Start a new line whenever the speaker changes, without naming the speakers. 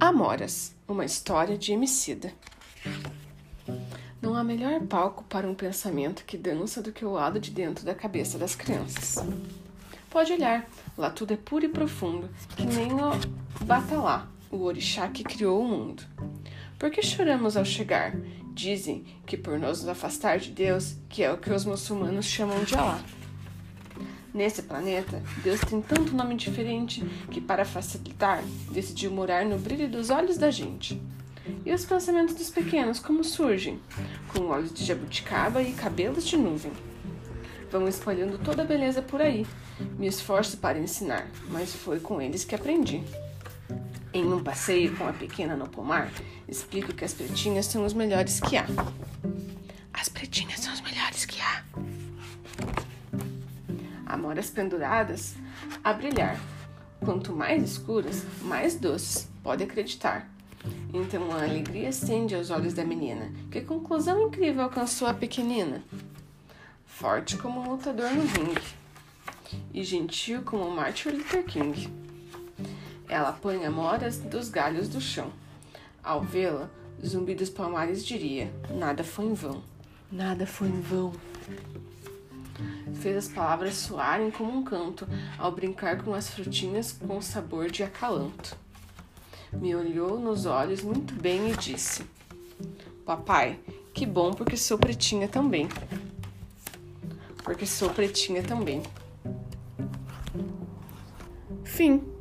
Amoras, uma história de Emicida. Não há melhor palco para um pensamento que dança do que o lado de dentro da cabeça das crianças. Pode olhar, lá tudo é puro e profundo, que nem o Batalá, o orixá que criou o mundo. Por que choramos ao chegar? Dizem que por nos afastar de Deus, que é o que os muçulmanos chamam de Alá. Nesse planeta, Deus tem tanto nome diferente que, para facilitar, decidiu morar no brilho dos olhos da gente. E os pensamentos dos pequenos, como surgem? Com olhos de jabuticaba e cabelos de nuvem. Vão espalhando toda a beleza por aí. Me esforço para ensinar, mas foi com eles que aprendi. Em um passeio com a pequena no pomar, explico que as pretinhas são os melhores que há. As pretinhas são os melhores que há amoras penduradas a brilhar. Quanto mais escuras, mais doces, pode acreditar. Então a alegria acende aos olhos da menina. Que conclusão incrível alcançou a pequenina! Forte como um lutador no ringue e gentil como Martin Luther King. Ela apanha moras dos galhos do chão. Ao vê-la, Zumbi dos Palmares diria: Nada foi em vão. Nada foi em vão fez as palavras soarem como um canto ao brincar com as frutinhas com sabor de acalanto. Me olhou nos olhos muito bem e disse: Papai, que bom porque sou pretinha também. Porque sou pretinha também. Fim.